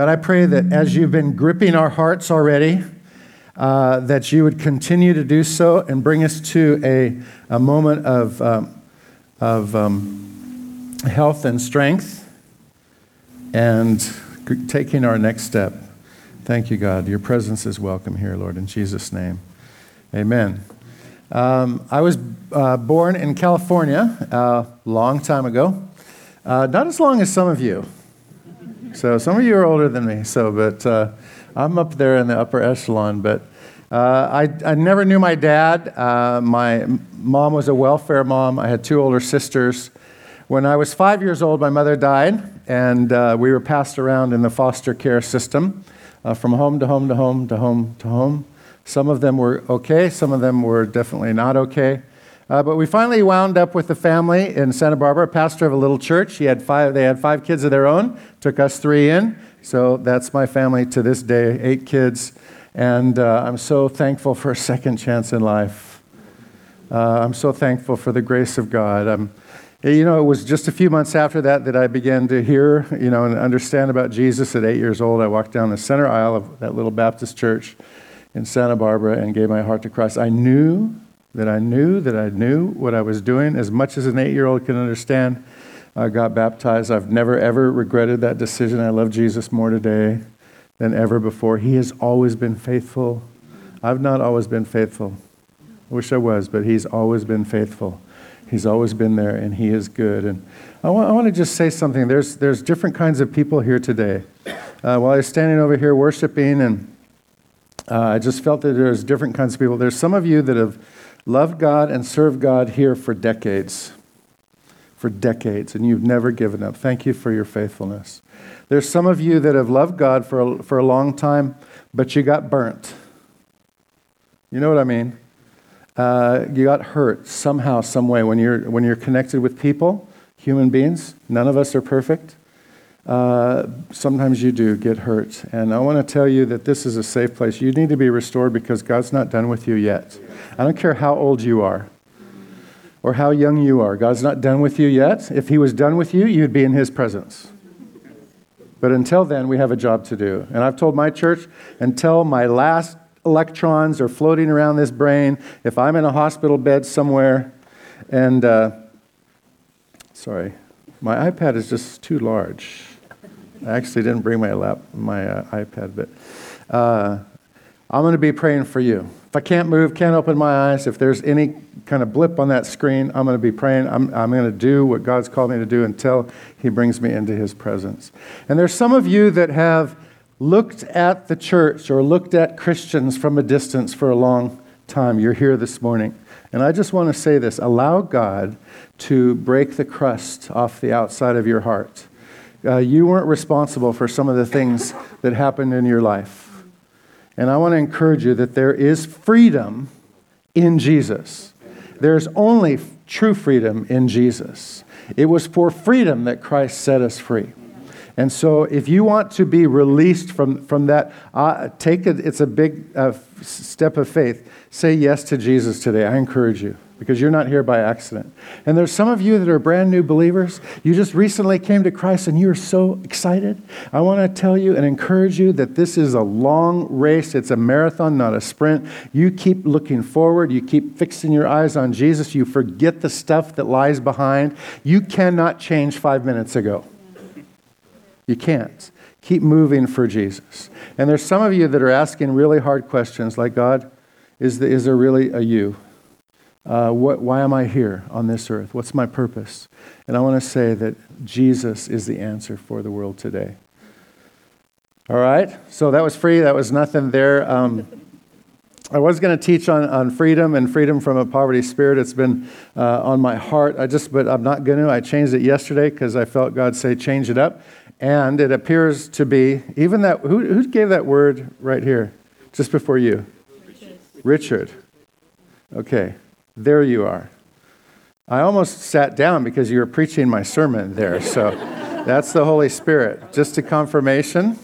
God, I pray that as you've been gripping our hearts already, uh, that you would continue to do so and bring us to a, a moment of, um, of um, health and strength and taking our next step. Thank you, God. Your presence is welcome here, Lord, in Jesus' name. Amen. Um, I was uh, born in California a uh, long time ago, uh, not as long as some of you. So some of you are older than me. So, but uh, I'm up there in the upper echelon. But uh, I, I never knew my dad. Uh, my mom was a welfare mom. I had two older sisters. When I was five years old, my mother died, and uh, we were passed around in the foster care system uh, from home to home to home to home to home. Some of them were okay, some of them were definitely not okay. Uh, but we finally wound up with the family in Santa Barbara, pastor of a little church. He had five, they had five kids of their own, took us three in. So that's my family to this day, eight kids. And uh, I'm so thankful for a second chance in life. Uh, I'm so thankful for the grace of God. I'm, you know, it was just a few months after that that I began to hear, you know, and understand about Jesus at eight years old. I walked down the center aisle of that little Baptist church in Santa Barbara and gave my heart to Christ. I knew that I knew that I knew what I was doing as much as an eight year old can understand. I got baptized. I've never, ever regretted that decision. I love Jesus more today than ever before. He has always been faithful. I've not always been faithful. I wish I was, but He's always been faithful. He's always been there, and He is good. And I want, I want to just say something. There's, there's different kinds of people here today. Uh, while I was standing over here worshiping, and uh, I just felt that there's different kinds of people. There's some of you that have loved God and served God here for decades. For decades, and you've never given up. Thank you for your faithfulness. There's some of you that have loved God for a, for a long time, but you got burnt. You know what I mean? Uh, you got hurt somehow, some way. When you're, when you're connected with people, human beings, none of us are perfect. Uh, sometimes you do get hurt. And I want to tell you that this is a safe place. You need to be restored because God's not done with you yet. I don't care how old you are or how young you are. God's not done with you yet. If He was done with you, you'd be in His presence. But until then, we have a job to do. And I've told my church until my last electrons are floating around this brain, if I'm in a hospital bed somewhere, and uh, sorry, my iPad is just too large. I actually didn't bring my lap, my uh, iPad, but uh, I'm going to be praying for you. If I can't move, can't open my eyes, if there's any kind of blip on that screen, I'm going to be praying. I'm, I'm going to do what God's called me to do until He brings me into His presence. And there's some of you that have looked at the church or looked at Christians from a distance for a long time. You're here this morning. And I just want to say this allow God to break the crust off the outside of your heart. Uh, you weren't responsible for some of the things that happened in your life. And I want to encourage you that there is freedom in Jesus. There's only true freedom in Jesus. It was for freedom that Christ set us free. And so, if you want to be released from, from that, uh, take it, it's a big uh, step of faith. Say yes to Jesus today. I encourage you because you're not here by accident. And there's some of you that are brand new believers. You just recently came to Christ and you're so excited. I want to tell you and encourage you that this is a long race. It's a marathon, not a sprint. You keep looking forward. You keep fixing your eyes on Jesus. You forget the stuff that lies behind. You cannot change five minutes ago. You can't. Keep moving for Jesus. And there's some of you that are asking really hard questions like, God, is, the, is there really a you? Uh, what, why am I here on this earth? What's my purpose? And I want to say that Jesus is the answer for the world today. All right? So that was free. That was nothing there. Um, I was going to teach on, on freedom and freedom from a poverty spirit. It's been uh, on my heart. I just, but I'm not going to. I changed it yesterday because I felt God say change it up, and it appears to be even that. Who, who gave that word right here, just before you? Richard. Richard. Okay. There you are. I almost sat down because you were preaching my sermon there. So that's the Holy Spirit. Just a confirmation.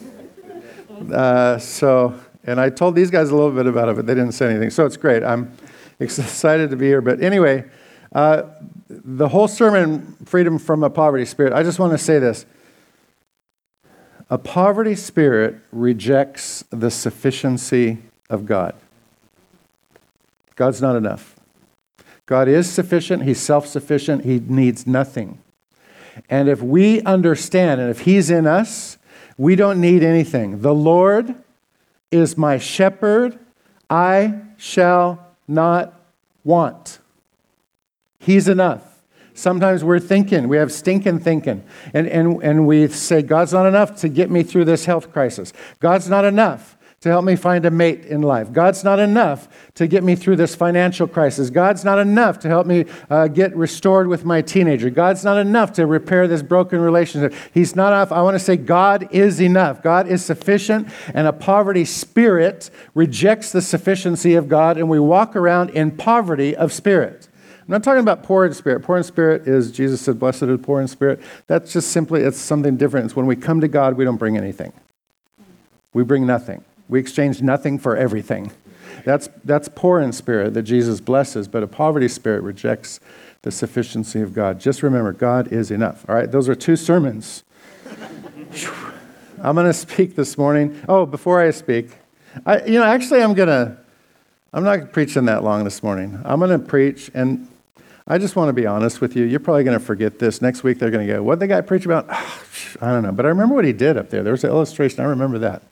Uh, so, and I told these guys a little bit about it, but they didn't say anything. So it's great. I'm excited to be here. But anyway, uh, the whole sermon, Freedom from a Poverty Spirit, I just want to say this. A poverty spirit rejects the sufficiency of God. God's not enough. God is sufficient, He's self sufficient, He needs nothing. And if we understand, and if He's in us, we don't need anything. The Lord is my shepherd, I shall not want. He's enough. Sometimes we're thinking, we have stinking thinking, and, and, and we say, God's not enough to get me through this health crisis. God's not enough to help me find a mate in life. God's not enough to get me through this financial crisis. God's not enough to help me uh, get restored with my teenager. God's not enough to repair this broken relationship. He's not enough. I want to say God is enough. God is sufficient, and a poverty spirit rejects the sufficiency of God, and we walk around in poverty of spirit. I'm not talking about poor in spirit. Poor in spirit is, Jesus said, blessed are the poor in spirit. That's just simply, it's something different. It's when we come to God, we don't bring anything. We bring nothing. We exchange nothing for everything. That's, that's poor in spirit that Jesus blesses, but a poverty spirit rejects the sufficiency of God. Just remember, God is enough. All right, those are two sermons. I'm going to speak this morning. Oh, before I speak, I, you know, actually, I'm going to, I'm not preaching that long this morning. I'm going to preach, and I just want to be honest with you. You're probably going to forget this. Next week, they're going to go, What did the guy preach about? I don't know. But I remember what he did up there. There was an illustration. I remember that.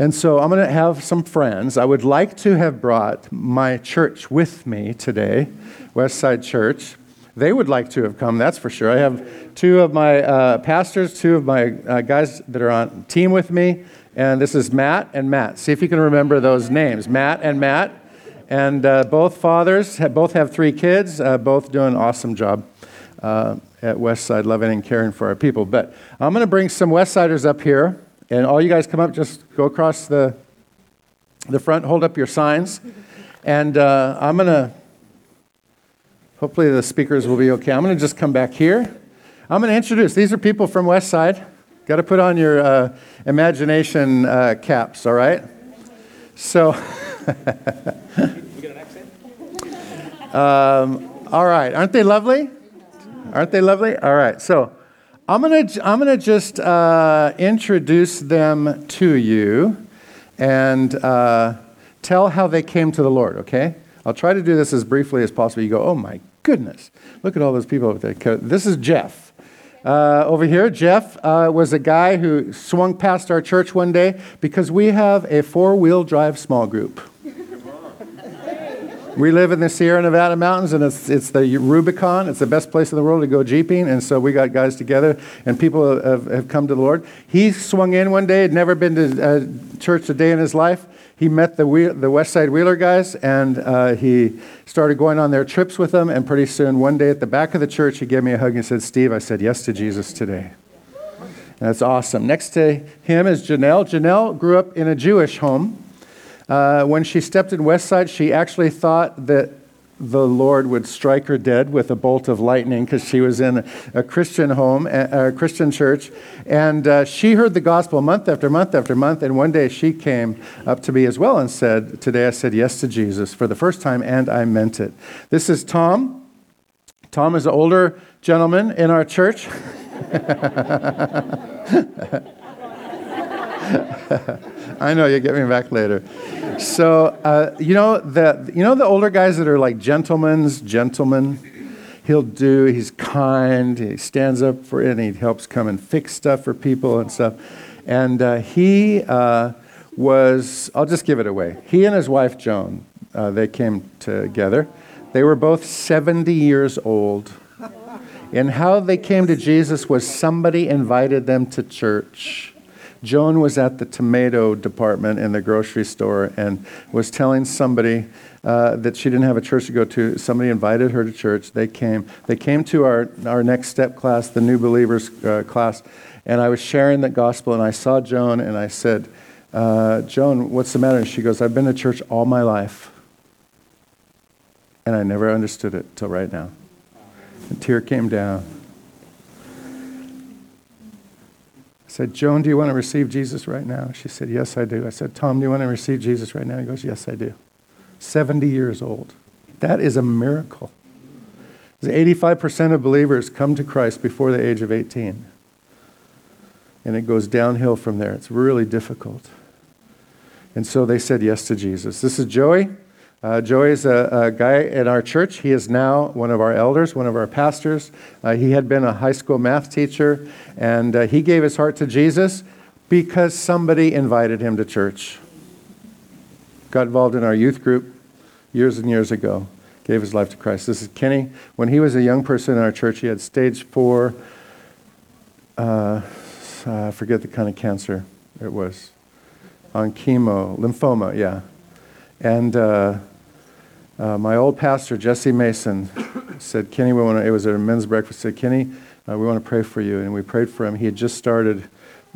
And so I'm going to have some friends. I would like to have brought my church with me today, Westside Church. They would like to have come, that's for sure. I have two of my uh, pastors, two of my uh, guys that are on team with me, and this is Matt and Matt. See if you can remember those names Matt and Matt. And uh, both fathers have, both have three kids, uh, both doing an awesome job uh, at Westside, loving and caring for our people. But I'm going to bring some Westsiders up here. And all you guys come up, just go across the, the front, hold up your signs. And uh, I'm going to, hopefully the speakers will be okay. I'm going to just come back here. I'm going to introduce, these are people from West Side. Got to put on your uh, imagination uh, caps, all right? So, um, all right. Aren't they lovely? Aren't they lovely? All right. So, I'm going to I'm gonna just uh, introduce them to you and uh, tell how they came to the Lord, okay? I'll try to do this as briefly as possible. You go, oh my goodness, look at all those people over there. This is Jeff. Uh, over here, Jeff uh, was a guy who swung past our church one day because we have a four wheel drive small group. We live in the Sierra Nevada mountains, and it's, it's the Rubicon. It's the best place in the world to go jeeping. And so we got guys together, and people have, have come to the Lord. He swung in one day, had never been to uh, church a day in his life. He met the, wheel, the West Side Wheeler guys, and uh, he started going on their trips with them. And pretty soon, one day at the back of the church, he gave me a hug and said, Steve, I said yes to Jesus today. And that's awesome. Next to him is Janelle. Janelle grew up in a Jewish home. Uh, when she stepped in Westside, she actually thought that the Lord would strike her dead with a bolt of lightning because she was in a Christian home, a Christian church. And uh, she heard the gospel month after month after month. And one day she came up to me as well and said, Today I said yes to Jesus for the first time, and I meant it. This is Tom. Tom is an older gentleman in our church. I know you get me back later. So uh, you know the you know the older guys that are like gentlemen's gentlemen. He'll do. He's kind. He stands up for it, and he helps come and fix stuff for people and stuff. And uh, he uh, was. I'll just give it away. He and his wife Joan. Uh, they came together. They were both 70 years old. And how they came to Jesus was somebody invited them to church. Joan was at the tomato department in the grocery store and was telling somebody uh, that she didn't have a church to go to. Somebody invited her to church. They came. They came to our, our next step class, the new believers uh, class, and I was sharing the gospel. And I saw Joan and I said, uh, Joan, what's the matter? And she goes, I've been to church all my life, and I never understood it till right now. A tear came down. Said, Joan, do you want to receive Jesus right now? She said, Yes, I do. I said, Tom, do you want to receive Jesus right now? He goes, Yes, I do. 70 years old. That is a miracle. 85% of believers come to Christ before the age of 18. and it goes downhill from there. It's really difficult. And so they said yes to Jesus. This is Joey. Uh, Joey is a, a, guy in our church. He is now one of our elders, one of our pastors. Uh, he had been a high school math teacher, and uh, he gave his heart to Jesus because somebody invited him to church. Got involved in our youth group years and years ago, gave his life to Christ. This is Kenny. When he was a young person in our church, he had stage four, uh, I forget the kind of cancer it was, on chemo, lymphoma, yeah. And uh, uh, my old pastor, Jesse Mason, said, Kenny, we want to, it was at a men's breakfast, said, Kenny, uh, we want to pray for you. And we prayed for him. He had just started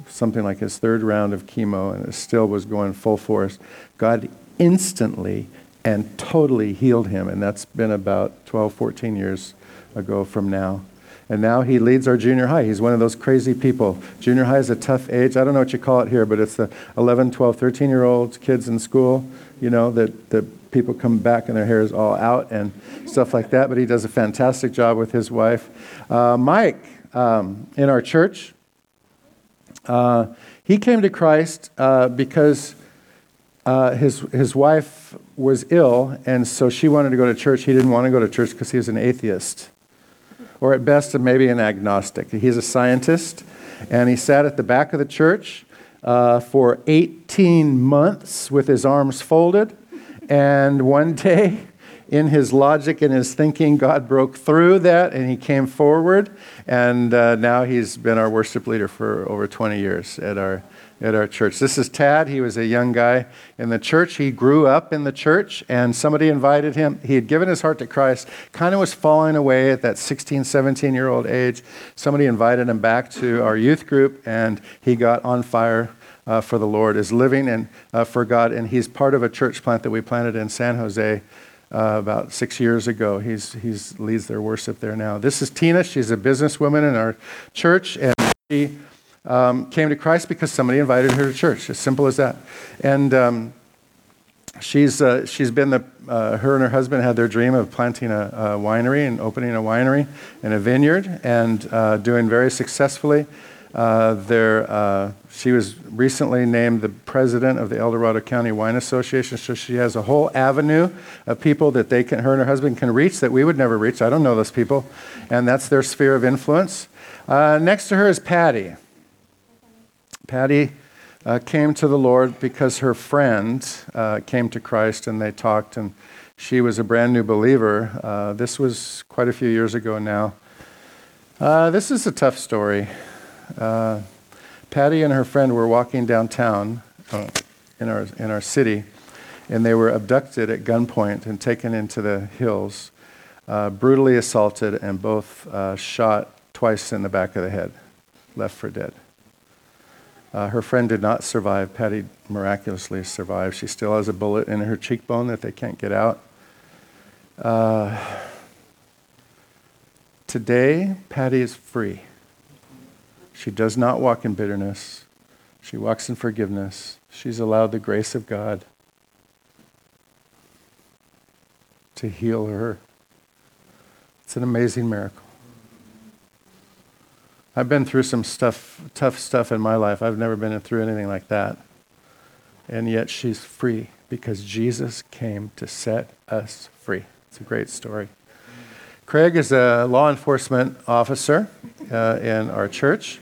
something like his third round of chemo, and it still was going full force. God instantly and totally healed him, and that's been about 12, 14 years ago from now. And now he leads our junior high. He's one of those crazy people. Junior high is a tough age. I don't know what you call it here, but it's the 11, 12, 13 year olds, kids in school, you know, that, that people come back and their hair is all out and stuff like that. But he does a fantastic job with his wife. Uh, Mike, um, in our church, uh, he came to Christ uh, because uh, his, his wife was ill, and so she wanted to go to church. He didn't want to go to church because he was an atheist, or at best, maybe an agnostic. He's a scientist, and he sat at the back of the church uh, for 18 months with his arms folded. And one day, in his logic and his thinking, God broke through that and he came forward. And uh, now he's been our worship leader for over 20 years at our, at our church. This is Tad. He was a young guy in the church. He grew up in the church, and somebody invited him. He had given his heart to Christ, kind of was falling away at that 16, 17 year old age. Somebody invited him back to our youth group, and he got on fire. Uh, for the Lord, is living and uh, for God, and he's part of a church plant that we planted in San Jose uh, about six years ago. He's, he's leads their worship there now. This is Tina. She's a businesswoman in our church, and she um, came to Christ because somebody invited her to church. As simple as that. And um, she's uh, she's been the uh, her and her husband had their dream of planting a, a, winery and opening a winery and a vineyard, and uh, doing very successfully. Uh, there, uh, she was recently named the president of the El Dorado County Wine Association, so she has a whole avenue of people that they can, her and her husband can reach that we would never reach. I don't know those people, and that's their sphere of influence. Uh, next to her is Patty. Patty uh, came to the Lord because her friend uh, came to Christ and they talked, and she was a brand new believer. Uh, this was quite a few years ago now. this is a tough story. Uh, Patty and her friend were walking downtown uh, in, our, in our city, and they were abducted at gunpoint and taken into the hills, uh, brutally assaulted, and both uh, shot twice in the back of the head, left for dead. Uh, her friend did not survive. Patty miraculously survived. She still has a bullet in her cheekbone that they can't get out. Uh, today, Patty is free. She does not walk in bitterness. She walks in forgiveness. She's allowed the grace of God to heal her. It's an amazing miracle. I've been through some stuff, tough stuff in my life. I've never been through anything like that. And yet she's free because Jesus came to set us free. It's a great story. Craig is a law enforcement officer uh, in our church.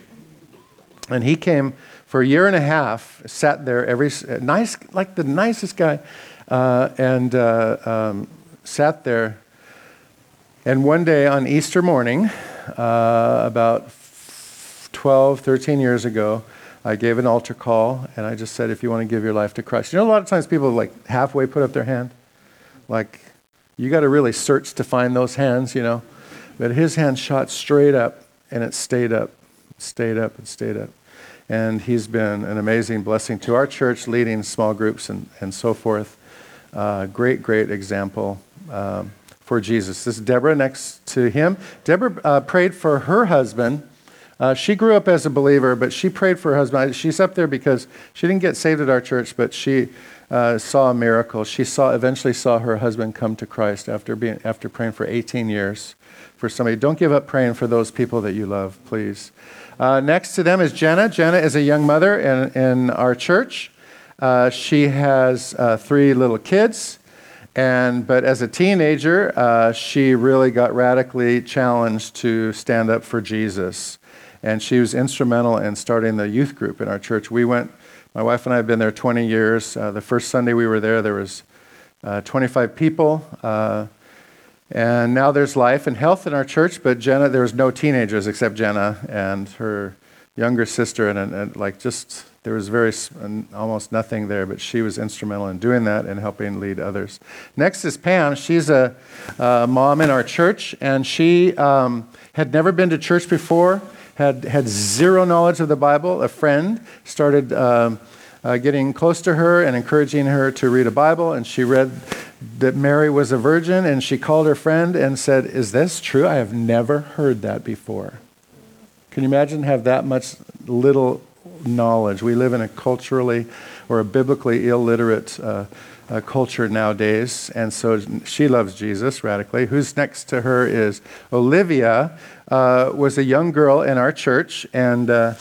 And he came for a year and a half, sat there every nice, like the nicest guy, uh, and uh, um, sat there. And one day on Easter morning, uh, about 12, 13 years ago, I gave an altar call and I just said, if you want to give your life to Christ. You know, a lot of times people like halfway put up their hand. Like, you got to really search to find those hands, you know. But his hand shot straight up and it stayed up, stayed up, and stayed up and he's been an amazing blessing to our church, leading small groups and, and so forth. Uh, great, great example um, for Jesus. This is Deborah next to him. Deborah uh, prayed for her husband Uh, she grew up as a believer, but she prayed for her husband. She's up there because she didn't get saved at our church, but she uh, saw a miracle. She saw eventually saw her husband come to Christ after being after praying for 18 years for somebody. Don't give up praying for those people that you love, please. Uh, next to them is Jenna. Jenna is a young mother in, in our church. Uh, she has uh, three little kids. And, but as a teenager, uh, she really got radically challenged to stand up for Jesus. And she was instrumental in starting the youth group in our church. We went, my wife and I have been there 20 years. Uh, the first Sunday we were there, there was uh, 25 people. Uh, and now there's life and health in our church, but Jenna, there was no teenagers except Jenna and her younger sister, and, and, and like just there was very almost nothing there, but she was instrumental in doing that and helping lead others. Next is Pam. She's a, a mom in our church, and she um, had never been to church before, had had zero knowledge of the Bible. A friend started. Um, uh, getting close to her and encouraging her to read a Bible, and she read that Mary was a virgin, and she called her friend and said, Is this true? I have never heard that before. Can you imagine have that much little knowledge. We live in a culturally or a biblically illiterate uh, uh, culture nowadays, and so she loves Jesus radically. Who's next to her is Olivia, uh, was a young girl in our church, and uh,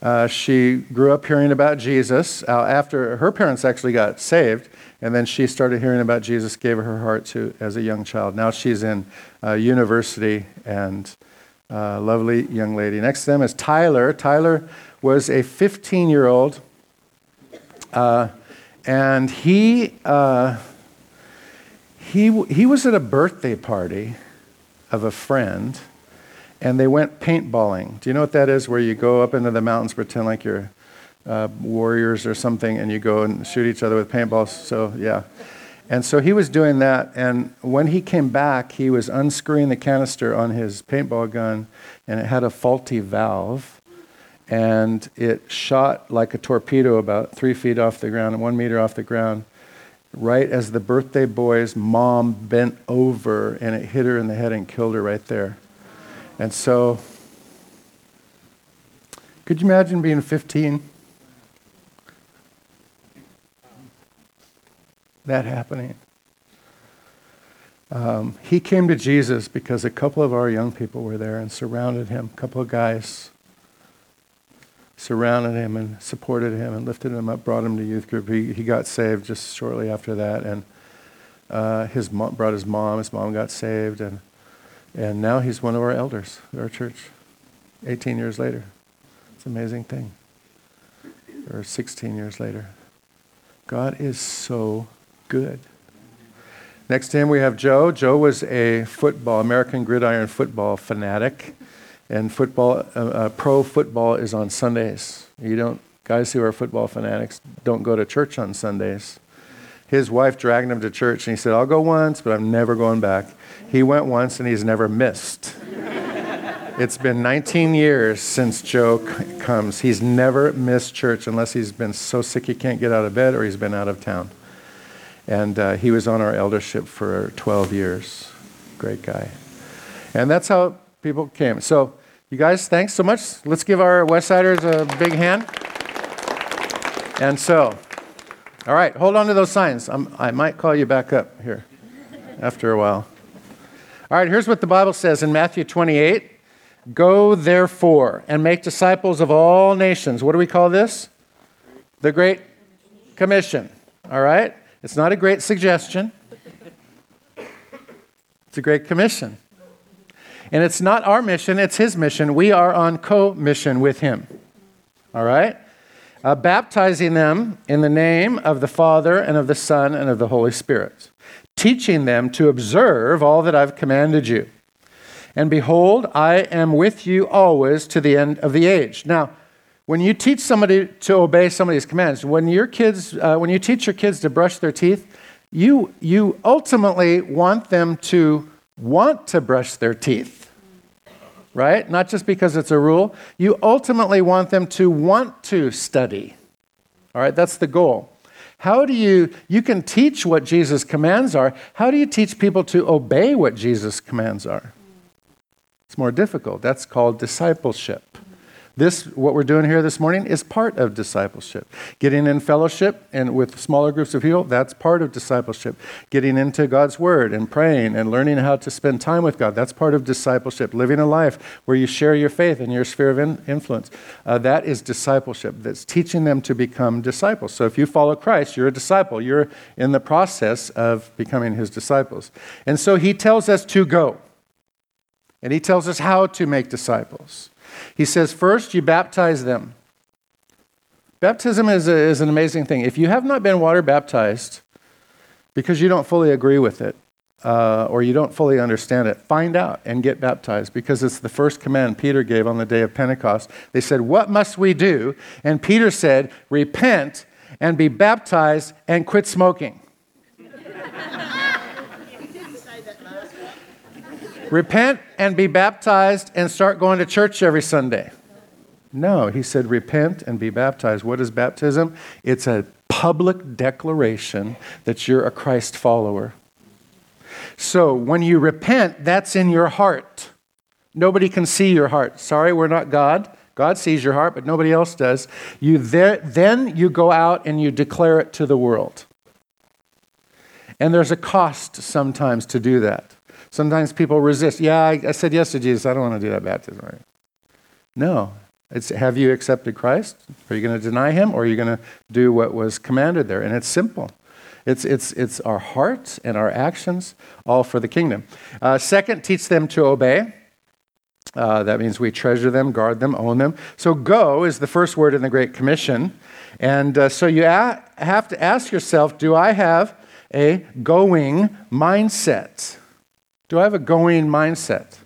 uh, she grew up hearing about Jesus uh, after her parents actually got saved. And then she started hearing about Jesus, gave her heart to as a young child. Now she's in university and lovely young lady. Next to them is Tyler. Tyler was a 15 year old, and he, he, he was at a birthday party of a friend, and they went paintballing. Do you know what that is? Where you go up into the mountains, pretend like you're uh, warriors or something, and you go and shoot each other with paintballs. So, yeah. And so he was doing that, and when he came back, he was unscrewing the canister on his paintball gun, and it had a faulty valve and it shot like a torpedo about three feet off the ground one meter off the ground right as the birthday boy's mom bent over and it hit her in the head and killed her right there. And so, could you imagine being 15? That happening. Um, he came to Jesus because a couple of our young people were there and surrounded him, a couple of guys surrounded him and supported him and lifted him up, brought him to youth group. He, he got saved just shortly after that, and uh, his mom, brought his mom. His mom got saved, and and now he's one of our elders at our church. 18 years later, it's an amazing thing. Or 16 years later, God is so good. Next to him we have Joe. Joe was a football, American gridiron football fanatic and football, uh, uh, pro football is on Sundays. You don't, guys who are football fanatics don't go to church on Sundays. His wife dragged him to church and he said, I'll go once, but I'm never going back. He went once and he's never missed. it's been 19 years since Joe c- comes. He's never missed church unless he's been so sick he can't get out of bed or he's been out of town. And uh, he was on our eldership for 12 years. Great guy. And that's how people came. So you guys, thanks so much. Let's give our Westsiders a big hand. And so, all right, hold on to those signs. I'm, i might call you back up here after a while. All right, here's what the Bible says in Matthew 28 Go therefore and make disciples of all nations. What do we call this? The Great Commission. All right? It's not a great suggestion, it's a great commission. And it's not our mission, it's His mission. We are on co mission with Him. All right? Uh, baptizing them in the name of the Father and of the Son and of the Holy Spirit, teaching them to observe all that I've commanded you. And behold, I am with you always to the end of the age. Now, when you teach somebody to obey somebody's commands, when your kids, uh, when you teach your kids to brush their teeth, you, you ultimately want them to want to brush their teeth right? Not just because it's a rule. You ultimately want them to want to study. All right, that's the goal. How do you, you can teach what Jesus' commands are. How do you teach people to obey what Jesus' commands are? It's more difficult. That's called discipleship. This, what we're doing here this morning, is part of discipleship. Getting in fellowship and with smaller groups of people, that's part of discipleship. Getting into God's Word and praying and learning how to spend time with God, that's part of discipleship. Living a life where you share your faith in your sphere of in- influence, uh, that is discipleship. That's teaching them to become disciples. So if you follow Christ, you're a disciple. You're in the process of becoming his disciples. And so he tells us to go. And he tells us how to make disciples. He says, first, you baptize them. Baptism is, a, is an amazing thing. If you have not been water baptized because you don't fully agree with it uh, or you don't fully understand it, find out and get baptized because it's the first command Peter gave on the day of Pentecost. They said, What must we do? And Peter said, Repent and be baptized and quit smoking. Repent and be baptized and start going to church every Sunday. No, he said, repent and be baptized. What is baptism? It's a public declaration that you're a Christ follower. So when you repent, that's in your heart. Nobody can see your heart. Sorry, we're not God. God sees your heart, but nobody else does. You there, then you go out and you declare it to the world. And there's a cost sometimes to do that. Sometimes people resist. Yeah, I, I said yes to Jesus. I don't want to do that baptism. Right? No. It's have you accepted Christ? Are you going to deny him or are you going to do what was commanded there? And it's simple. It's, it's, it's our hearts and our actions, all for the kingdom. Uh, second, teach them to obey. Uh, that means we treasure them, guard them, own them. So, go is the first word in the Great Commission. And uh, so you a- have to ask yourself do I have a going mindset? Do I have a going mindset?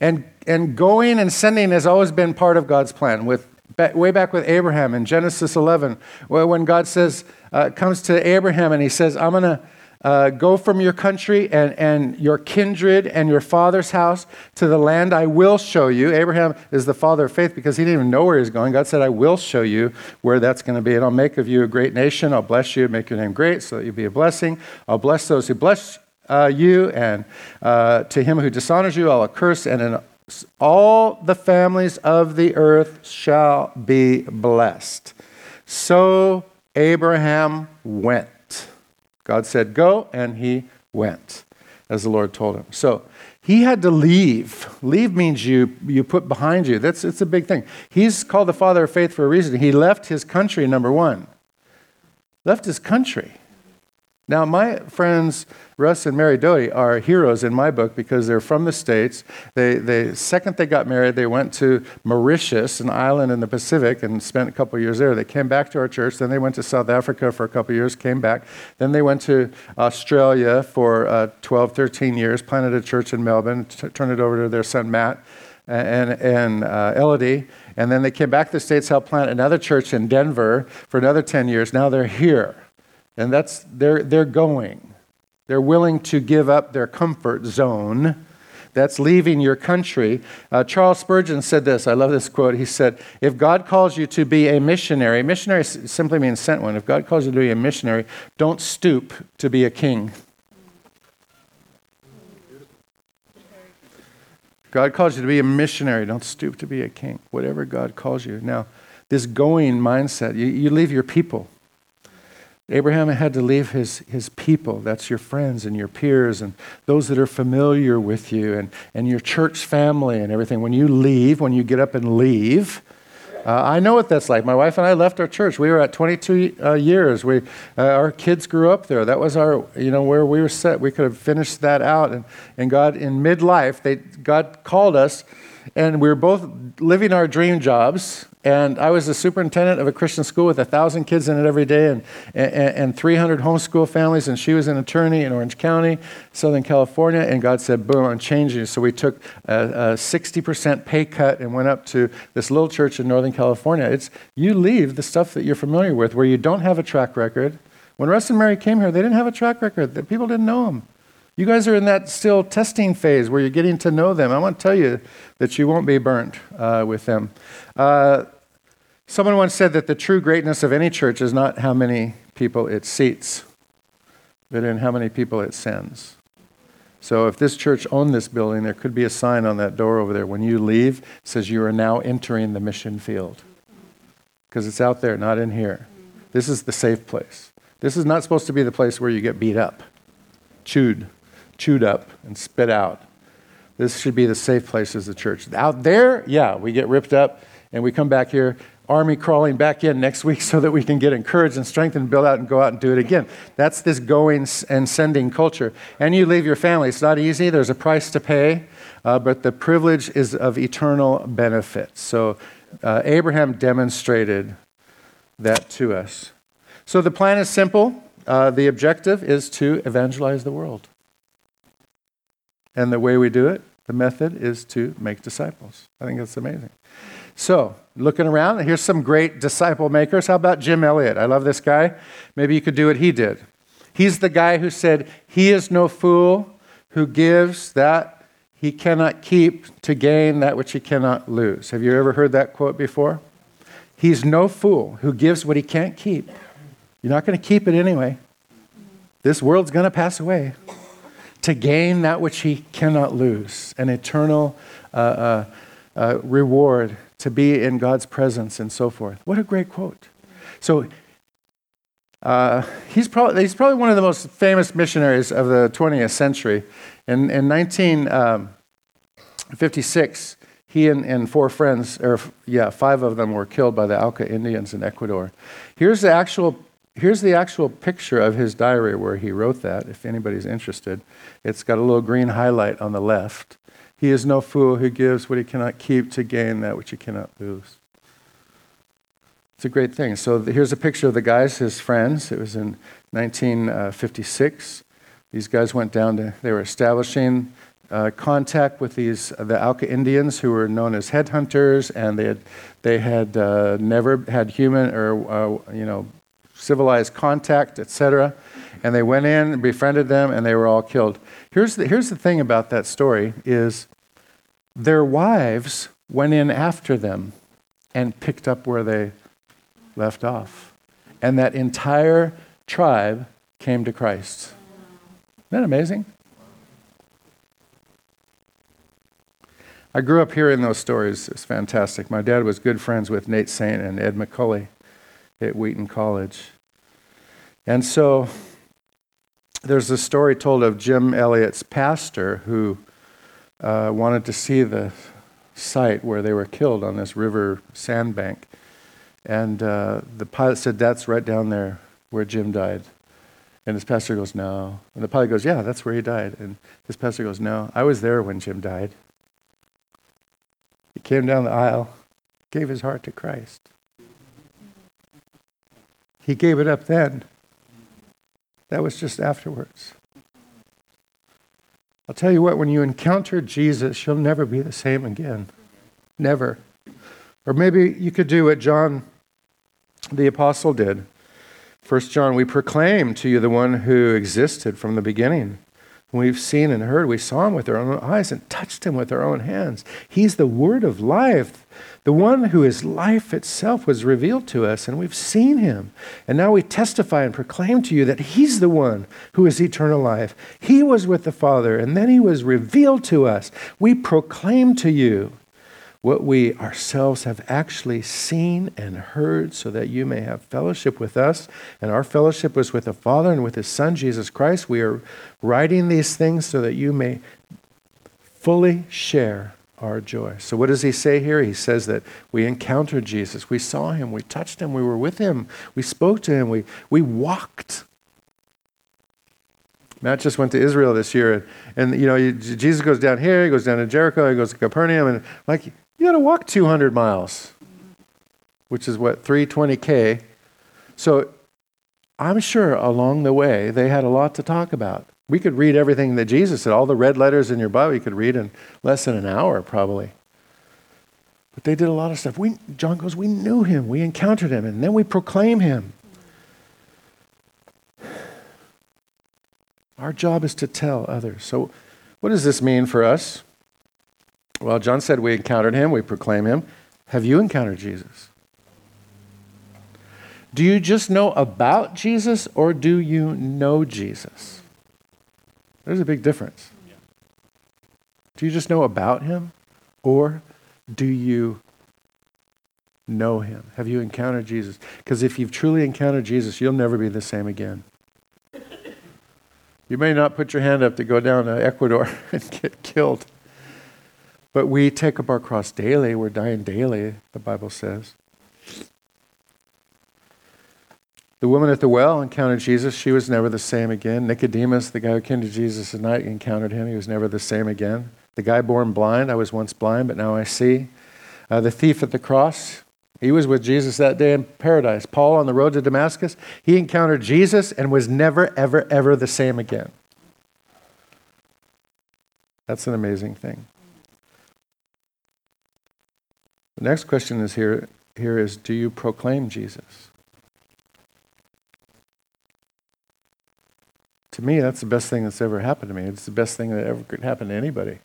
And, and going and sending has always been part of God's plan. With, way back with Abraham in Genesis 11, where when God says, uh, comes to Abraham and he says, I'm going to uh, go from your country and, and your kindred and your father's house to the land I will show you. Abraham is the father of faith because he didn't even know where he's going. God said, I will show you where that's going to be. And I'll make of you a great nation. I'll bless you, make your name great so that you'll be a blessing. I'll bless those who bless uh, you, and uh, to him who dishonors you, I'll curse, and in all the families of the earth shall be blessed. So Abraham went. God said, Go, and he went, as the Lord told him. So he had to leave. Leave means you, you put behind you. That's it's a big thing. He's called the father of faith for a reason. He left his country, number one. Left his country. Now, my friends Russ and Mary Doty are heroes in my book because they're from the States. They, they, second they got married, they went to Mauritius, an island in the Pacific, and spent a couple years there. They came back to our church. Then they went to South Africa for a couple years, came back. Then they went to Australia for uh, 12, 13 years, planted a church in Melbourne, t- turned it over to their son Matt and, and uh, Elodie. And then they came back to the States, helped plant another church in Denver for another 10 years. Now they're here. And that's, they're, they're going. They're willing to give up their comfort zone. That's leaving your country. Uh, Charles Spurgeon said this. I love this quote. He said, If God calls you to be a missionary, missionary simply means sent one. If God calls you to be a missionary, don't stoop to be a king. God calls you to be a missionary. Don't stoop to be a king. Whatever God calls you. Now, this going mindset, you, you leave your people. Abraham had to leave his, his people. That's your friends and your peers and those that are familiar with you and, and your church family and everything. When you leave, when you get up and leave, uh, I know what that's like. My wife and I left our church. We were at 22 uh, years. We, uh, our kids grew up there. That was our, you know, where we were set. We could have finished that out. And, and God, in midlife, they, God called us, and we were both living our dream jobs and I was the superintendent of a Christian school with a thousand kids in it every day and, and, and 300 homeschool families. And she was an attorney in Orange County, Southern California. And God said, boom, I'm changing. So we took a, a 60% pay cut and went up to this little church in Northern California. It's you leave the stuff that you're familiar with where you don't have a track record. When Russ and Mary came here, they didn't have a track record. People didn't know them. You guys are in that still testing phase where you're getting to know them. I want to tell you that you won't be burnt uh, with them. Uh, Someone once said that the true greatness of any church is not how many people it seats, but in how many people it sends. So if this church owned this building, there could be a sign on that door over there. When you leave, says you are now entering the mission field. Because it's out there, not in here. This is the safe place. This is not supposed to be the place where you get beat up, chewed, chewed up, and spit out. This should be the safe place as a church. Out there, yeah, we get ripped up and we come back here army crawling back in next week so that we can get encouraged and strengthened, build out, and go out and do it again. That's this going and sending culture. And you leave your family. It's not easy, there's a price to pay, uh, but the privilege is of eternal benefit. So uh, Abraham demonstrated that to us. So the plan is simple. Uh, the objective is to evangelize the world. And the way we do it, the method, is to make disciples. I think that's amazing. So, looking around, here's some great disciple makers. How about Jim Elliot? I love this guy. Maybe you could do what he did. He's the guy who said, He is no fool who gives that he cannot keep to gain that which he cannot lose. Have you ever heard that quote before? He's no fool who gives what he can't keep. You're not going to keep it anyway. This world's going to pass away. To gain that which he cannot lose, an eternal uh, uh, uh, reward to be in God's presence and so forth. What a great quote. So uh, he's, probably, he's probably one of the most famous missionaries of the 20th century. In, in 1956, um, he and, and four friends, or yeah, five of them were killed by the Auca Indians in Ecuador. Here's the actual here's the actual picture of his diary where he wrote that, if anybody's interested. It's got a little green highlight on the left. He is no fool who gives what he cannot keep to gain that which he cannot lose. It's a great thing. So here's a picture of the guys, his friends. It was in 1956. These guys went down to, they were establishing uh, contact with these the Auca Indians who were known as headhunters, and they had they had uh, never had human or uh, you know civilized contact, etc. And they went in and befriended them, and they were all killed. Here's the, here's the thing about that story is their wives went in after them and picked up where they left off. And that entire tribe came to Christ. Isn't that amazing? I grew up hearing those stories. It's fantastic. My dad was good friends with Nate Saint and Ed McCully at Wheaton College. And so there's a story told of Jim Elliot's pastor who uh, wanted to see the site where they were killed on this river sandbank. And uh, the pilot said, That's right down there where Jim died. And his pastor goes, No. And the pilot goes, Yeah, that's where he died. And his pastor goes, No, I was there when Jim died. He came down the aisle, gave his heart to Christ. He gave it up then. That was just afterwards. I'll tell you what, when you encounter Jesus, you'll never be the same again. Never. Or maybe you could do what John the Apostle did. First John, we proclaim to you the one who existed from the beginning We've seen and heard, we saw him with our own eyes and touched him with our own hands. He's the word of life. The one who is life itself was revealed to us, and we've seen him. And now we testify and proclaim to you that he's the one who is eternal life. He was with the Father, and then he was revealed to us. We proclaim to you what we ourselves have actually seen and heard, so that you may have fellowship with us. And our fellowship was with the Father and with His Son, Jesus Christ. We are writing these things so that you may fully share our joy. So, what does he say here? He says that we encountered Jesus. We saw him. We touched him. We were with him. We spoke to him. We, we walked. Matt just went to Israel this year, and, and you know, Jesus goes down here, he goes down to Jericho, he goes to Capernaum, and like you got to walk 200 miles, which is what, 320K. So I'm sure along the way they had a lot to talk about. We could read everything that Jesus said, all the red letters in your Bible, you could read in less than an hour probably. But they did a lot of stuff. We, John goes, We knew him, we encountered him, and then we proclaim him. Our job is to tell others. So, what does this mean for us? Well, John said we encountered him, we proclaim him. Have you encountered Jesus? Do you just know about Jesus or do you know Jesus? There's a big difference. Do you just know about him? Or do you know him? Have you encountered Jesus? Because if you've truly encountered Jesus, you'll never be the same again. You may not put your hand up to go down to Ecuador and get killed. But we take up our cross daily. We're dying daily, the Bible says. The woman at the well encountered Jesus. She was never the same again. Nicodemus, the guy who came to Jesus at night, encountered him. He was never the same again. The guy born blind, I was once blind, but now I see. Uh, the thief at the cross, he was with Jesus that day in paradise. Paul on the road to Damascus, he encountered Jesus and was never, ever, ever the same again. That's an amazing thing. The next question is here, here is do you proclaim Jesus? To me, that's the best thing that's ever happened to me. It's the best thing that ever could happen to anybody.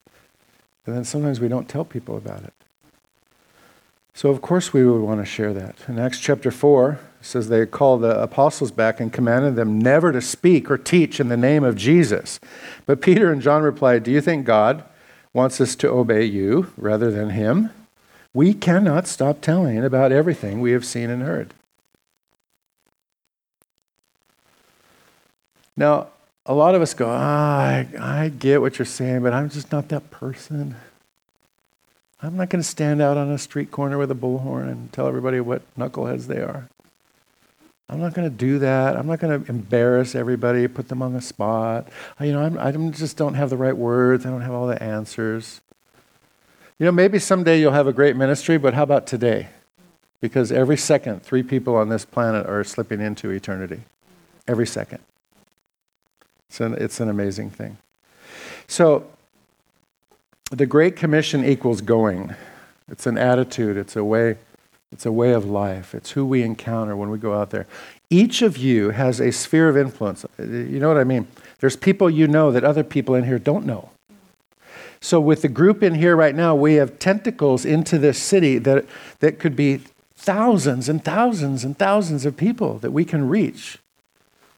And then sometimes we don't tell people about it. So, of course, we would want to share that. In Acts chapter 4, it says they called the apostles back and commanded them never to speak or teach in the name of Jesus. But Peter and John replied, Do you think God wants us to obey you rather than him? We cannot stop telling about everything we have seen and heard. Now, a lot of us go, ah, I, I get what you're saying, but I'm just not that person. I'm not going to stand out on a street corner with a bullhorn and tell everybody what knuckleheads they are. I'm not going to do that. I'm not going to embarrass everybody, put them on the spot. You know, I'm, I just don't have the right words. I don't have all the answers. You know, maybe someday you'll have a great ministry, but how about today? Because every second, three people on this planet are slipping into eternity. Every second. It's an, it's an amazing thing. So, the Great Commission equals going. It's an attitude, it's a way, it's a way of life. It's who we encounter when we go out there. Each of you has a sphere of influence. You know what I mean? There's people you know that other people in here don't know. So, with the group in here right now, we have tentacles into this city that, that could be thousands and thousands and thousands of people that we can reach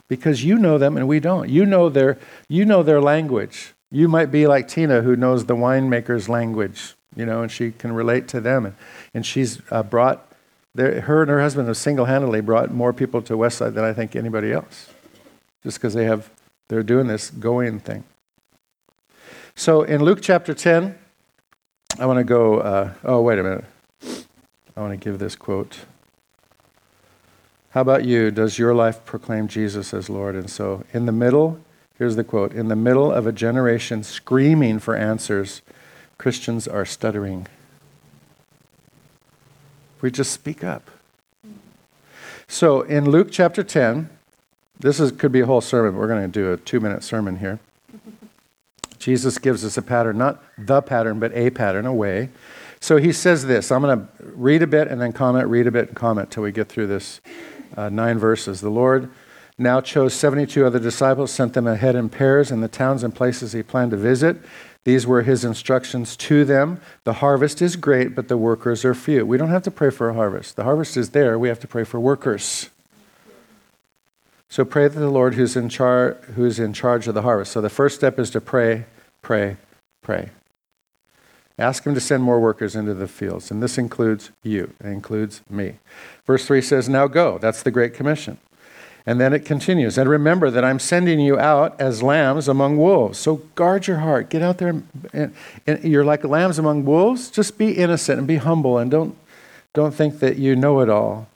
because you know them and we don't. You know their, you know their language. You might be like Tina, who knows the winemaker's language, you know, and she can relate to them. And, and she's uh, brought, her and her husband have single handedly brought more people to Westside than I think anybody else, just because they have, they're doing this going thing. So in Luke chapter 10, I want to go, uh, oh, wait a minute. I want to give this quote. How about you? Does your life proclaim Jesus as Lord? And so, in the middle, here's the quote In the middle of a generation screaming for answers, Christians are stuttering. We just speak up. So, in Luke chapter 10, this is, could be a whole sermon. But we're going to do a two minute sermon here. Jesus gives us a pattern, not the pattern, but a pattern, a way. So he says this. I'm going to read a bit and then comment, read a bit and comment till we get through this uh, nine verses. The Lord now chose 72 other disciples, sent them ahead in pairs in the towns and places he planned to visit. These were his instructions to them. The harvest is great, but the workers are few. We don't have to pray for a harvest. The harvest is there. We have to pray for workers. So pray to the Lord who's in, char- who's in charge of the harvest. So the first step is to pray, pray, pray. Ask him to send more workers into the fields. And this includes you, it includes me. Verse 3 says, Now go. That's the Great Commission. And then it continues, and remember that I'm sending you out as lambs among wolves. So guard your heart. Get out there, and, and, and, you're like lambs among wolves. Just be innocent and be humble, and don't, don't think that you know it all.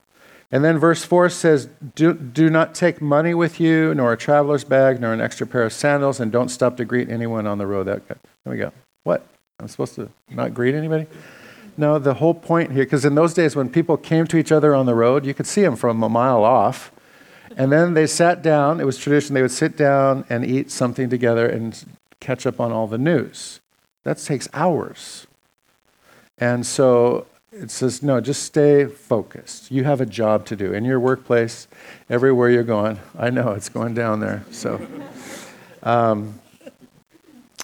And then verse 4 says, do, do not take money with you, nor a traveler's bag, nor an extra pair of sandals, and don't stop to greet anyone on the road. There we go. What? I'm supposed to not greet anybody? No, the whole point here, because in those days when people came to each other on the road, you could see them from a mile off. And then they sat down. It was tradition. They would sit down and eat something together and catch up on all the news. That takes hours. And so it says, no, just stay focused. You have a job to do in your workplace, everywhere you're going. I know it's going down there. So um,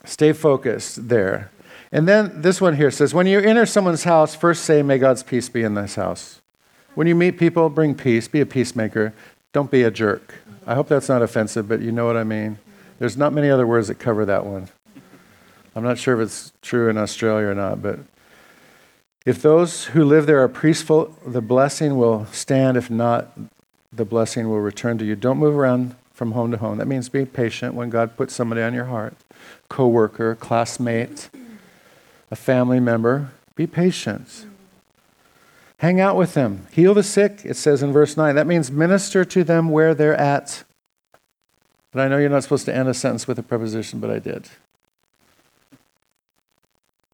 stay focused there. And then this one here says, when you enter someone's house, first say, May God's peace be in this house. When you meet people, bring peace. Be a peacemaker. Don't be a jerk. I hope that's not offensive, but you know what I mean. There's not many other words that cover that one. I'm not sure if it's true in Australia or not, but if those who live there are peaceful, the blessing will stand. If not, the blessing will return to you. Don't move around from home to home. That means be patient when God puts somebody on your heart coworker, classmate, a family member. Be patient. Hang out with them. Heal the sick, it says in verse 9. That means minister to them where they're at. But I know you're not supposed to end a sentence with a preposition, but I did.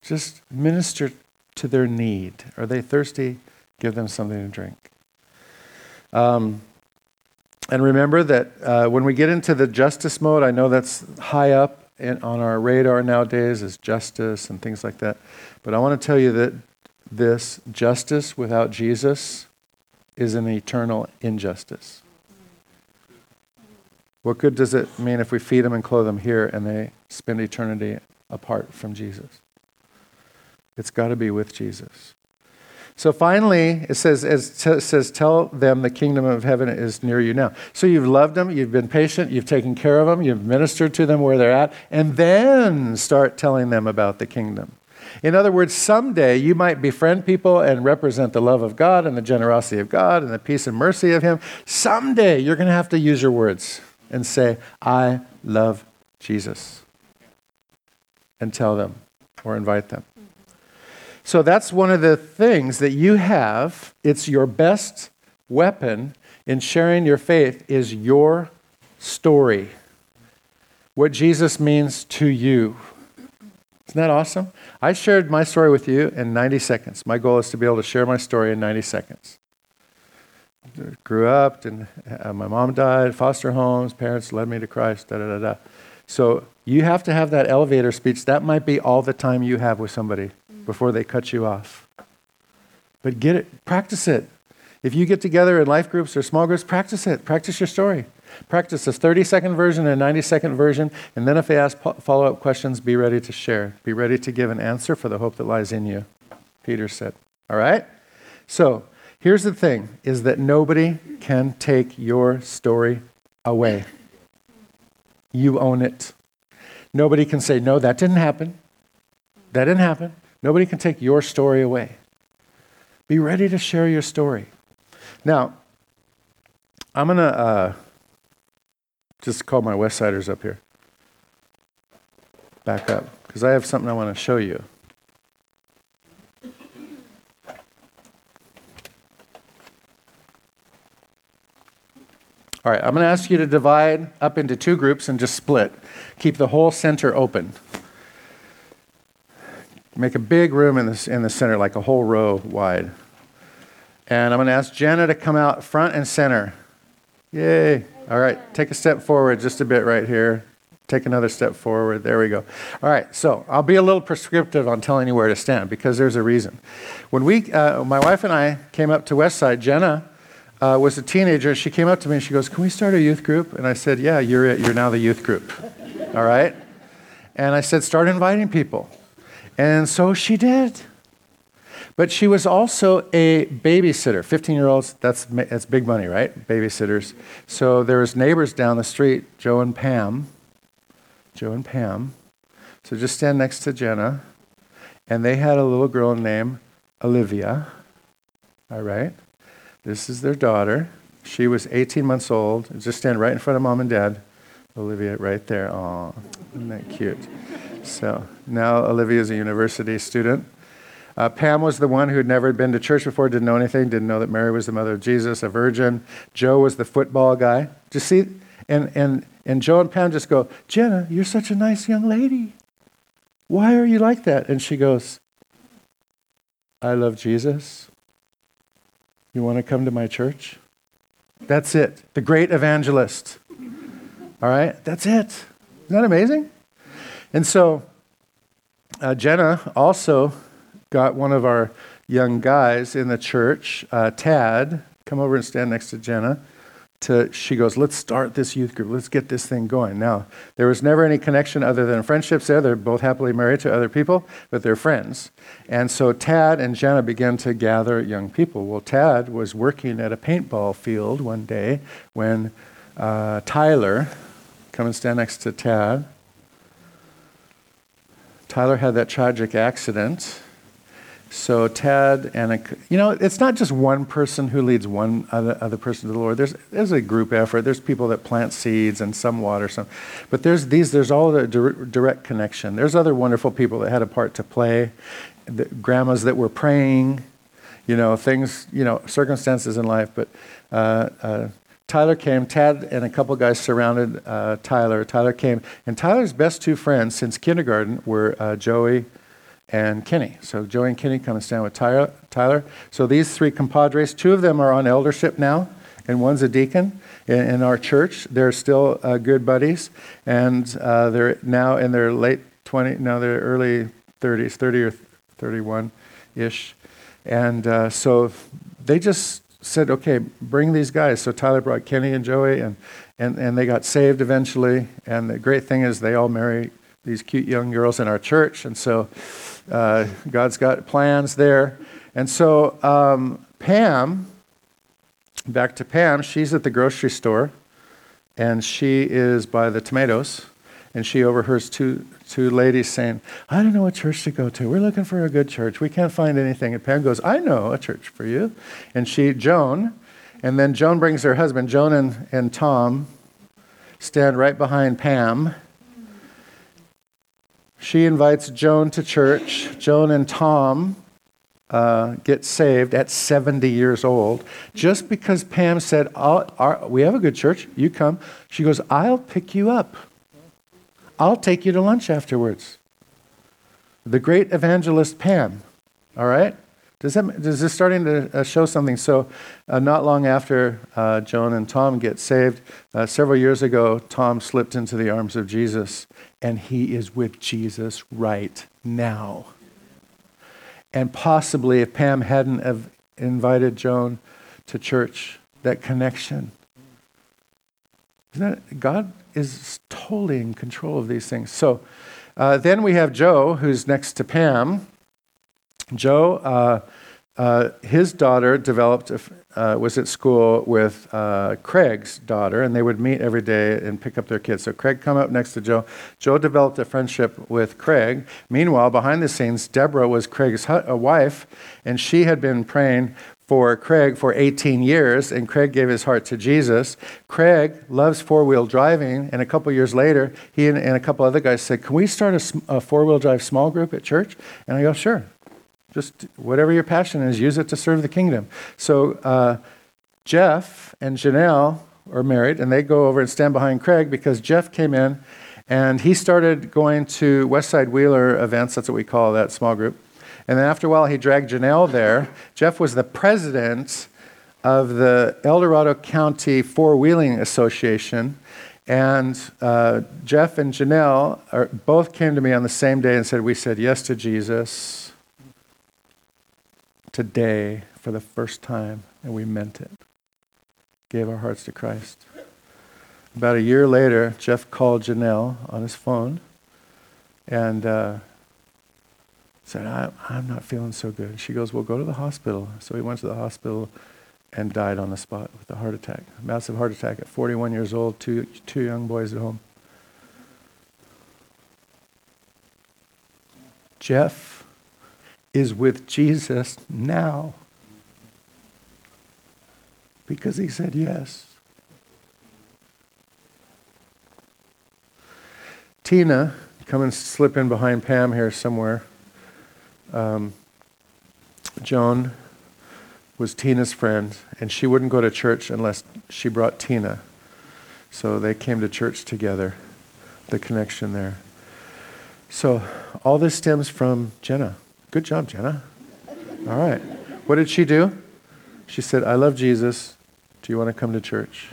Just minister to their need. Are they thirsty? Give them something to drink. Um, and remember that uh, when we get into the justice mode, I know that's high up in, on our radar nowadays is justice and things like that. But I want to tell you that this justice without Jesus is an eternal injustice. What good does it mean if we feed them and clothe them here and they spend eternity apart from Jesus? It's got to be with Jesus. So finally, it says, it says, tell them the kingdom of heaven is near you now. So you've loved them, you've been patient, you've taken care of them, you've ministered to them where they're at, and then start telling them about the kingdom. In other words, someday you might befriend people and represent the love of God and the generosity of God and the peace and mercy of Him. Someday you're going to have to use your words and say, I love Jesus. And tell them or invite them. So that's one of the things that you have. It's your best weapon in sharing your faith is your story. What Jesus means to you. Isn't that awesome? I shared my story with you in 90 seconds. My goal is to be able to share my story in 90 seconds. Grew up, and uh, my mom died, foster homes, parents led me to Christ, da da da da. So you have to have that elevator speech. That might be all the time you have with somebody before they cut you off. But get it, practice it. If you get together in life groups or small groups, practice it. Practice your story. Practice a 30 second version and a 90 second version. And then if they ask follow up questions, be ready to share. Be ready to give an answer for the hope that lies in you, Peter said. All right? So here's the thing is that nobody can take your story away. You own it. Nobody can say, no, that didn't happen. That didn't happen. Nobody can take your story away. Be ready to share your story. Now, I'm going to uh, just call my Westsiders up here. Back up, because I have something I want to show you. All right, I'm going to ask you to divide up into two groups and just split. Keep the whole center open. Make a big room in the, in the center, like a whole row wide. And I'm going to ask Jenna to come out front and center. Yay. All right, take a step forward just a bit right here. Take another step forward. There we go. All right, so I'll be a little prescriptive on telling you where to stand because there's a reason. When we, uh, my wife and I came up to Westside, Jenna uh, was a teenager. She came up to me and she goes, Can we start a youth group? And I said, Yeah, you're it. You're now the youth group. All right? And I said, Start inviting people. And so she did. But she was also a babysitter. 15 year olds, that's, that's big money, right? Babysitters. So there was neighbors down the street, Joe and Pam. Joe and Pam. So just stand next to Jenna. And they had a little girl named Olivia. All right? This is their daughter. She was 18 months old. Just stand right in front of mom and dad. Olivia right there. Oh, isn't that cute? So now Olivia is a university student. Uh, Pam was the one who had never been to church before, didn't know anything, didn't know that Mary was the mother of Jesus, a virgin. Joe was the football guy. Just see, and, and, and Joe and Pam just go, Jenna, you're such a nice young lady. Why are you like that? And she goes, I love Jesus. You want to come to my church? That's it. The great evangelist. All right? That's it. Isn't that amazing? And so uh, Jenna also got one of our young guys in the church, uh, Tad, come over and stand next to Jenna. To, she goes, let's start this youth group. Let's get this thing going. Now, there was never any connection other than friendships there. They're both happily married to other people, but they're friends. And so Tad and Jenna began to gather young people. Well, Tad was working at a paintball field one day when uh, Tyler, come and stand next to Tad, Tyler had that tragic accident. So Tad and you know, it's not just one person who leads one other, other person to the Lord. There's there's a group effort. There's people that plant seeds and some water some, but there's these. There's all the direct connection. There's other wonderful people that had a part to play. The grandmas that were praying, you know, things, you know, circumstances in life. But uh, uh, Tyler came. Tad and a couple guys surrounded uh, Tyler. Tyler came, and Tyler's best two friends since kindergarten were uh, Joey and Kenny. So Joey and Kenny come and stand with Tyler. So these three compadres, two of them are on eldership now, and one's a deacon in, in our church. They're still uh, good buddies, and uh, they're now in their late 20, no, they're early 30s, 30 or 31 ish. And uh, so they just said, okay, bring these guys. So Tyler brought Kenny and Joey, and, and, and they got saved eventually. And the great thing is they all marry these cute young girls in our church. And so uh, God's got plans there. And so um, Pam, back to Pam, she's at the grocery store and she is by the tomatoes and she overhears two, two ladies saying, I don't know what church to go to. We're looking for a good church. We can't find anything. And Pam goes, I know a church for you. And she, Joan, and then Joan brings her husband. Joan and, and Tom stand right behind Pam she invites Joan to church. Joan and Tom uh, get saved at 70 years old. Just because Pam said, We have a good church, you come. She goes, I'll pick you up. I'll take you to lunch afterwards. The great evangelist Pam, all right? Does, that, is this starting to uh, show something? So, uh, not long after uh, Joan and Tom get saved, uh, several years ago, Tom slipped into the arms of Jesus, and he is with Jesus right now. And possibly, if Pam hadn't have invited Joan to church, that connection. Isn't that, God is totally in control of these things. So, uh, then we have Joe, who's next to Pam Joe, uh, uh, his daughter developed, uh, was at school with uh, Craig's daughter, and they would meet every day and pick up their kids. So Craig come up next to Joe. Joe developed a friendship with Craig. Meanwhile, behind the scenes, Deborah was Craig's hu- wife, and she had been praying for Craig for 18 years, and Craig gave his heart to Jesus. Craig loves four wheel driving, and a couple years later, he and, and, a couple other guys said, Can we start a, a four wheel drive small group at church? And I go, Sure. Just whatever your passion is, use it to serve the kingdom. So uh, Jeff and Janelle are married, and they go over and stand behind Craig because Jeff came in and he started going to Westside Wheeler events. That's what we call that small group. And then after a while, he dragged Janelle there. Jeff was the president of the El Dorado County Four Wheeling Association. And uh, Jeff and Janelle are, both came to me on the same day and said, We said yes to Jesus today for the first time, and we meant it. Gave our hearts to Christ. About a year later, Jeff called Janelle on his phone and uh, said, I, am not feeling so good. She goes, Well, go to the hospital. So he went to the hospital and died on the spot with a heart attack, a massive heart attack at 41 years old, two, two young boys at home. Jeff is with Jesus now because he said yes. Tina, come and slip in behind Pam here somewhere. Um, Joan was Tina's friend, and she wouldn't go to church unless she brought Tina. So they came to church together, the connection there. So all this stems from Jenna. Good job, Jenna. All right. What did she do? She said, I love Jesus. Do you want to come to church?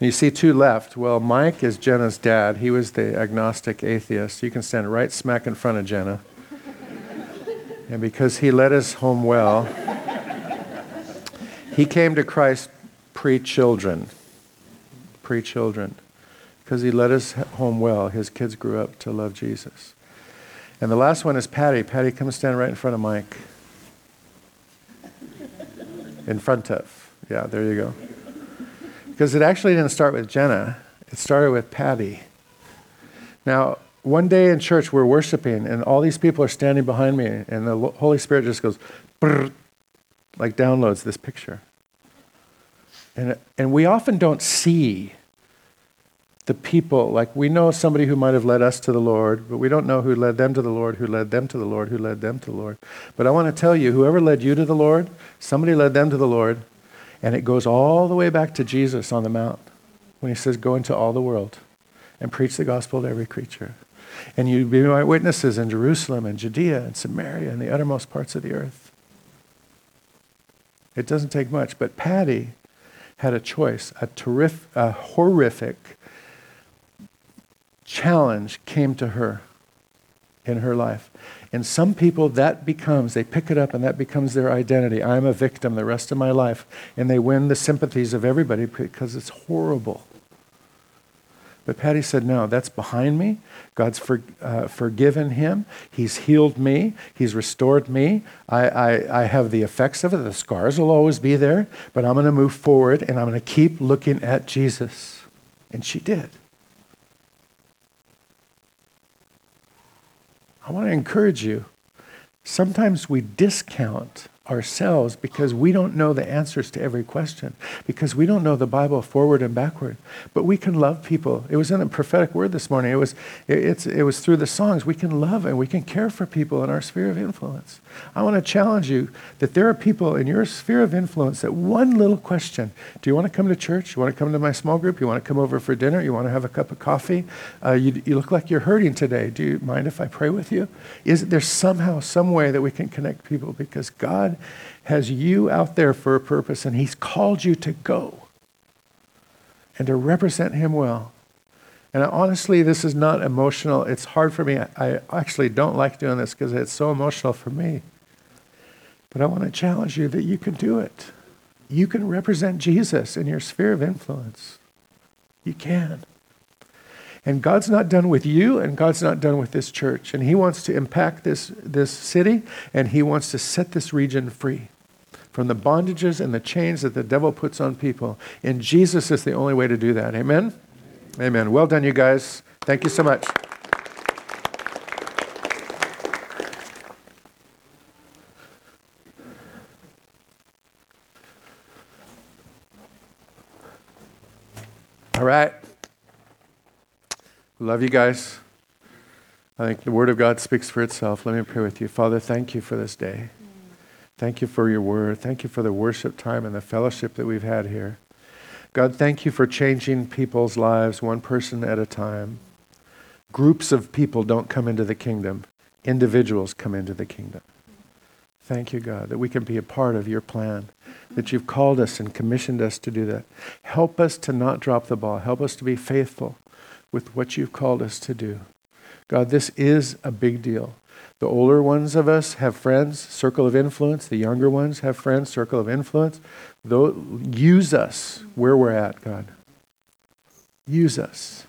You see two left. Well, Mike is Jenna's dad. He was the agnostic atheist. You can stand right smack in front of Jenna. and because he led us home well, he came to Christ pre children. Pre children. Because he led us home well, his kids grew up to love Jesus. And the last one is Patty. Patty, come stand right in front of Mike. In front of. Yeah, there you go. Because it actually didn't start with Jenna, it started with Patty. Now, one day in church, we're worshiping, and all these people are standing behind me, and the Holy Spirit just goes, like downloads this picture. And, and we often don't see the people. Like we know somebody who might have led us to the Lord, but we don't know who led them to the Lord, who led them to the Lord, who led them to the Lord. But I want to tell you, whoever led you to the Lord, somebody led them to the Lord. And it goes all the way back to Jesus on the Mount when he says, Go into all the world and preach the gospel to every creature. And you be my witnesses in Jerusalem and Judea and Samaria and the uttermost parts of the earth. It doesn't take much, but Patty had a choice. A, terrific, a horrific challenge came to her in her life. And some people, that becomes, they pick it up and that becomes their identity. I'm a victim the rest of my life. And they win the sympathies of everybody because it's horrible. But Patty said, No, that's behind me. God's for, uh, forgiven him. He's healed me. He's restored me. I, I, I have the effects of it. The scars will always be there, but I'm going to move forward and I'm going to keep looking at Jesus. And she did. I want to encourage you. Sometimes we discount ourselves because we don't know the answers to every question, because we don't know the Bible forward and backward. But we can love people. It was in a prophetic word this morning. It was, it, it was through the songs. We can love and we can care for people in our sphere of influence. I want to challenge you that there are people in your sphere of influence that one little question do you want to come to church? You want to come to my small group? You want to come over for dinner? You want to have a cup of coffee? Uh, you, you look like you're hurting today. Do you mind if I pray with you? Is there somehow, some way that we can connect people because God has you out there for a purpose and He's called you to go and to represent Him well. And honestly, this is not emotional. It's hard for me. I actually don't like doing this because it's so emotional for me. But I want to challenge you that you can do it. You can represent Jesus in your sphere of influence. You can. And God's not done with you, and God's not done with this church. And He wants to impact this, this city, and He wants to set this region free from the bondages and the chains that the devil puts on people. And Jesus is the only way to do that. Amen? Amen. Well done, you guys. Thank you so much. All right. Love you guys. I think the Word of God speaks for itself. Let me pray with you. Father, thank you for this day. Thank you for your Word. Thank you for the worship time and the fellowship that we've had here. God, thank you for changing people's lives one person at a time. Groups of people don't come into the kingdom, individuals come into the kingdom. Thank you, God, that we can be a part of your plan, that you've called us and commissioned us to do that. Help us to not drop the ball. Help us to be faithful with what you've called us to do. God, this is a big deal. The older ones of us have friends, circle of influence. The younger ones have friends, circle of influence. Though, use us where we're at, God. Use us,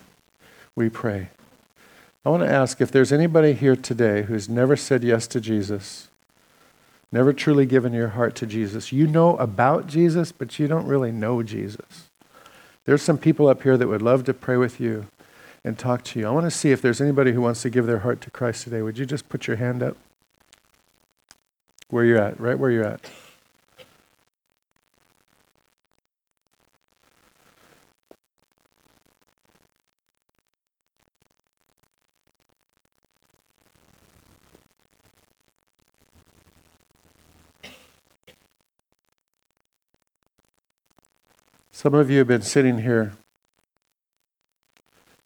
we pray. I want to ask if there's anybody here today who's never said yes to Jesus, never truly given your heart to Jesus. You know about Jesus, but you don't really know Jesus. There's some people up here that would love to pray with you and talk to you. I want to see if there's anybody who wants to give their heart to Christ today. Would you just put your hand up? Where you're at, right where you're at. Some of you have been sitting here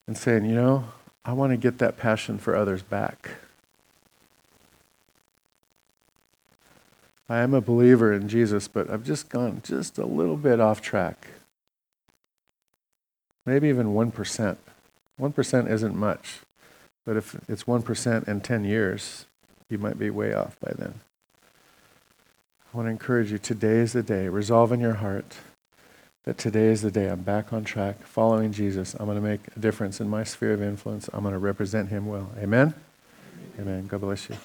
and saying, you know, I want to get that passion for others back. I am a believer in Jesus, but I've just gone just a little bit off track. Maybe even 1%. 1% isn't much, but if it's 1% in 10 years, you might be way off by then. I want to encourage you today is the day. Resolve in your heart that today is the day I'm back on track, following Jesus. I'm going to make a difference in my sphere of influence. I'm going to represent him well. Amen? Amen. God bless you.